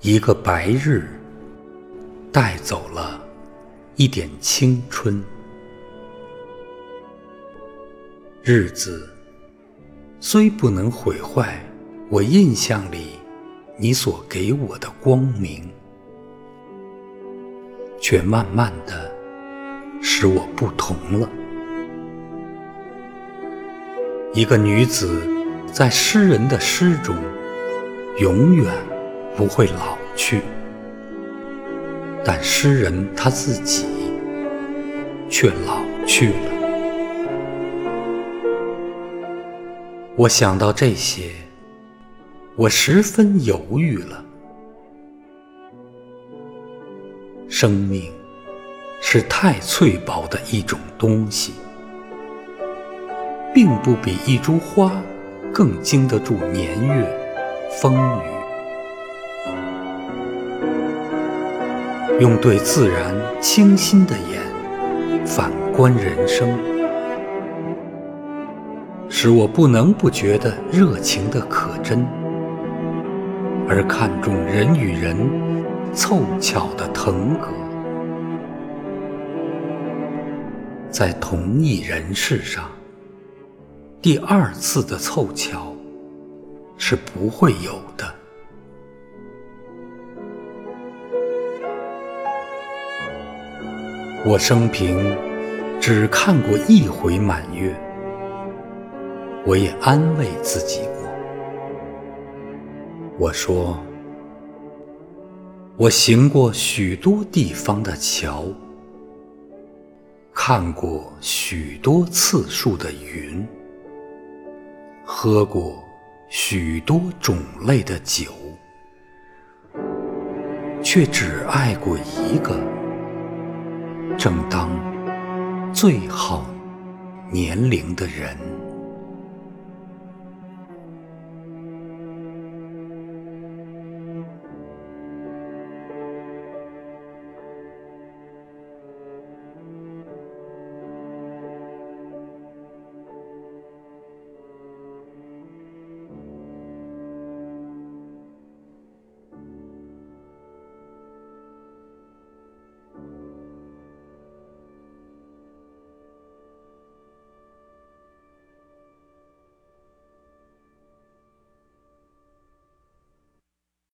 一个白日，带走了一点青春。日子虽不能毁坏我印象里你所给我的光明，却慢慢的使我不同了。一个女子在诗人的诗中，永远不会老去，但诗人他自己却老去了。我想到这些，我十分犹豫了。生命是太脆薄的一种东西，并不比一株花更经得住年月、风雨。用对自然清新的眼反观人生。使我不能不觉得热情的可真，而看重人与人凑巧的腾格，在同一人世上，第二次的凑巧是不会有的。我生平只看过一回满月。我也安慰自己过，我说：“我行过许多地方的桥，看过许多次数的云，喝过许多种类的酒，却只爱过一个，正当最好年龄的人。”